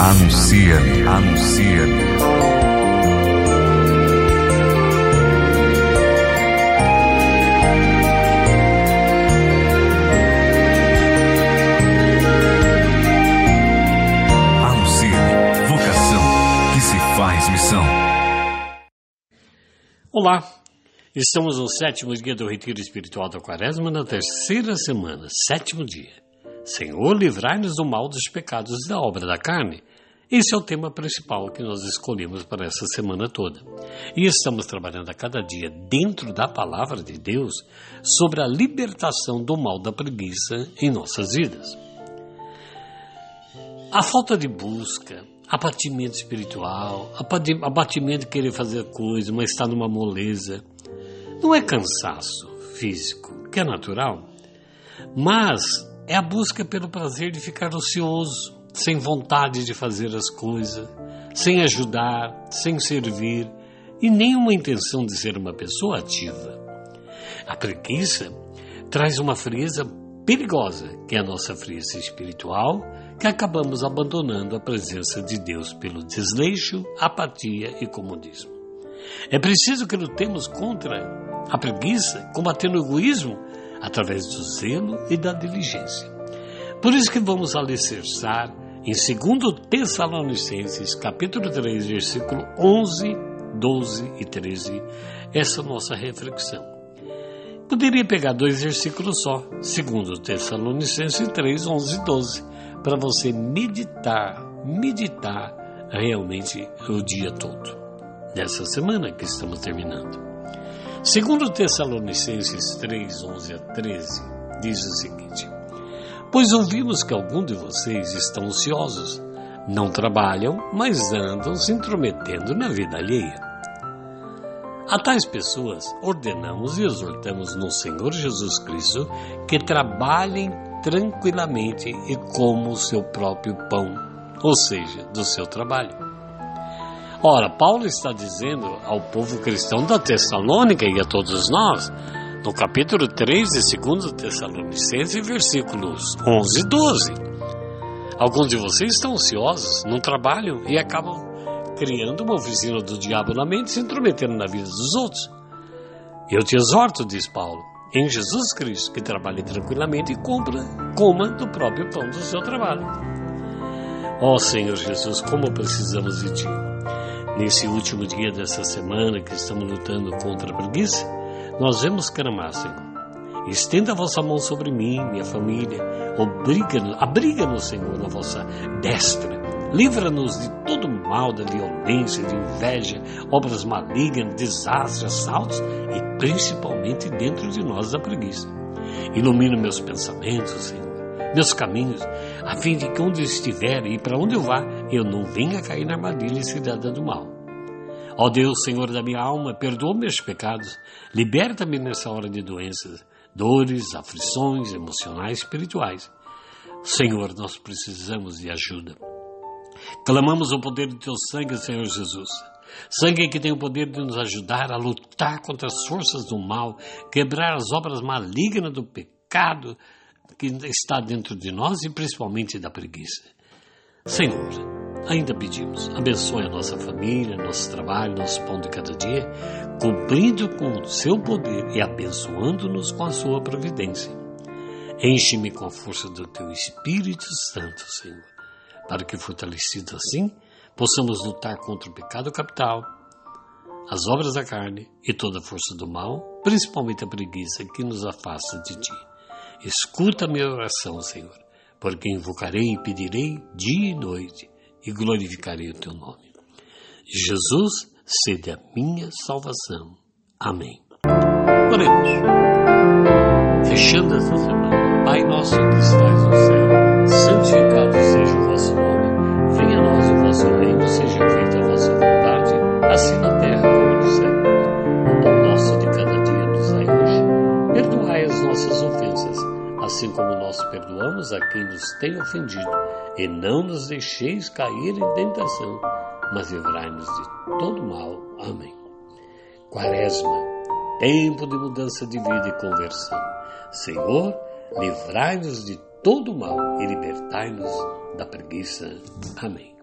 Anuncia-me, anuncia-me. Anuncia-me, vocação que se faz missão. Olá, estamos no sétimo dia do Retiro Espiritual da Quaresma, na terceira semana, sétimo dia. Senhor, livrai-nos do mal dos pecados e da obra da carne. Esse é o tema principal que nós escolhemos para essa semana toda. E estamos trabalhando a cada dia, dentro da palavra de Deus, sobre a libertação do mal da preguiça em nossas vidas. A falta de busca, abatimento espiritual, abatimento de querer fazer coisa, mas está numa moleza, não é cansaço físico, que é natural, mas é a busca pelo prazer de ficar ocioso, sem vontade de fazer as coisas, sem ajudar, sem servir e nenhuma intenção de ser uma pessoa ativa. A preguiça traz uma frieza perigosa, que é a nossa frieza espiritual, que acabamos abandonando a presença de Deus pelo desleixo, apatia e comodismo. É preciso que lutemos contra a preguiça, combatendo o egoísmo através do zelo e da diligência. Por isso que vamos alicerçar em 2 Tessalonicenses, capítulo 3, versículo 11, 12 e 13, essa nossa reflexão. Poderia pegar dois versículos só, 2 Tessalonicenses 3, 11 e 12, para você meditar, meditar realmente o dia todo, dessa semana que estamos terminando. Segundo Tessalonicenses 3, 11 a 13, diz o seguinte: Pois ouvimos que alguns de vocês estão ociosos, não trabalham, mas andam se intrometendo na vida alheia. A tais pessoas ordenamos e exortamos no Senhor Jesus Cristo que trabalhem tranquilamente e comam o seu próprio pão, ou seja, do seu trabalho. Ora, Paulo está dizendo ao povo cristão da Tessalônica e a todos nós, no capítulo 3 de 2 Tessalonicenses, versículos 11 e 12. Alguns de vocês estão ansiosos, não trabalham e acabam criando uma oficina do diabo na mente, se intrometendo na vida dos outros. Eu te exorto, diz Paulo, em Jesus Cristo, que trabalhe tranquilamente e compra, coma do próprio pão do seu trabalho. Ó oh, Senhor Jesus, como precisamos de Ti. Nesse último dia dessa semana que estamos lutando contra a preguiça, nós vemos Senhor. Estenda a vossa mão sobre mim, minha família. Abriga-nos, Senhor, na vossa destra. Livra-nos de todo mal, da violência, de inveja, obras malignas, desastres, assaltos e principalmente dentro de nós da preguiça. Ilumina meus pensamentos, Senhor, meus caminhos, a fim de que onde eu estiver e para onde eu vá, eu não venha cair na armadilha e cidadã do mal. Ó Deus, Senhor da minha alma, perdoa meus pecados, liberta-me nessa hora de doenças, dores, aflições emocionais e espirituais. Senhor, nós precisamos de ajuda. Clamamos o poder do teu sangue, Senhor Jesus. Sangue que tem o poder de nos ajudar a lutar contra as forças do mal, quebrar as obras malignas do pecado que está dentro de nós e principalmente da preguiça. Senhor, ainda pedimos, abençoe a nossa família, nosso trabalho, nosso pão de cada dia, cumprindo com o seu poder e abençoando-nos com a sua providência. Enche-me com a força do teu Espírito Santo, Senhor, para que, fortalecido assim, possamos lutar contra o pecado capital, as obras da carne e toda a força do mal, principalmente a preguiça que nos afasta de ti. Escuta a minha oração, Senhor, porque invocarei e pedirei dia e noite e glorificarei o teu nome. Jesus, sede a minha salvação. Amém. Oremos. Fechando essa semana, Pai nosso que estás no céu, santificado seja o vosso nome, venha a nós o vosso reino, seja feita a vossa vontade, assim na terra como no céu. O pão nosso de cada dia nos dai hoje. Perdoai as nossas ofensas assim como nós perdoamos a quem nos tem ofendido, e não nos deixeis cair em tentação, mas livrai-nos de todo mal. Amém. Quaresma, tempo de mudança de vida e conversão. Senhor, livrai-nos de todo mal e libertai-nos da preguiça. Amém.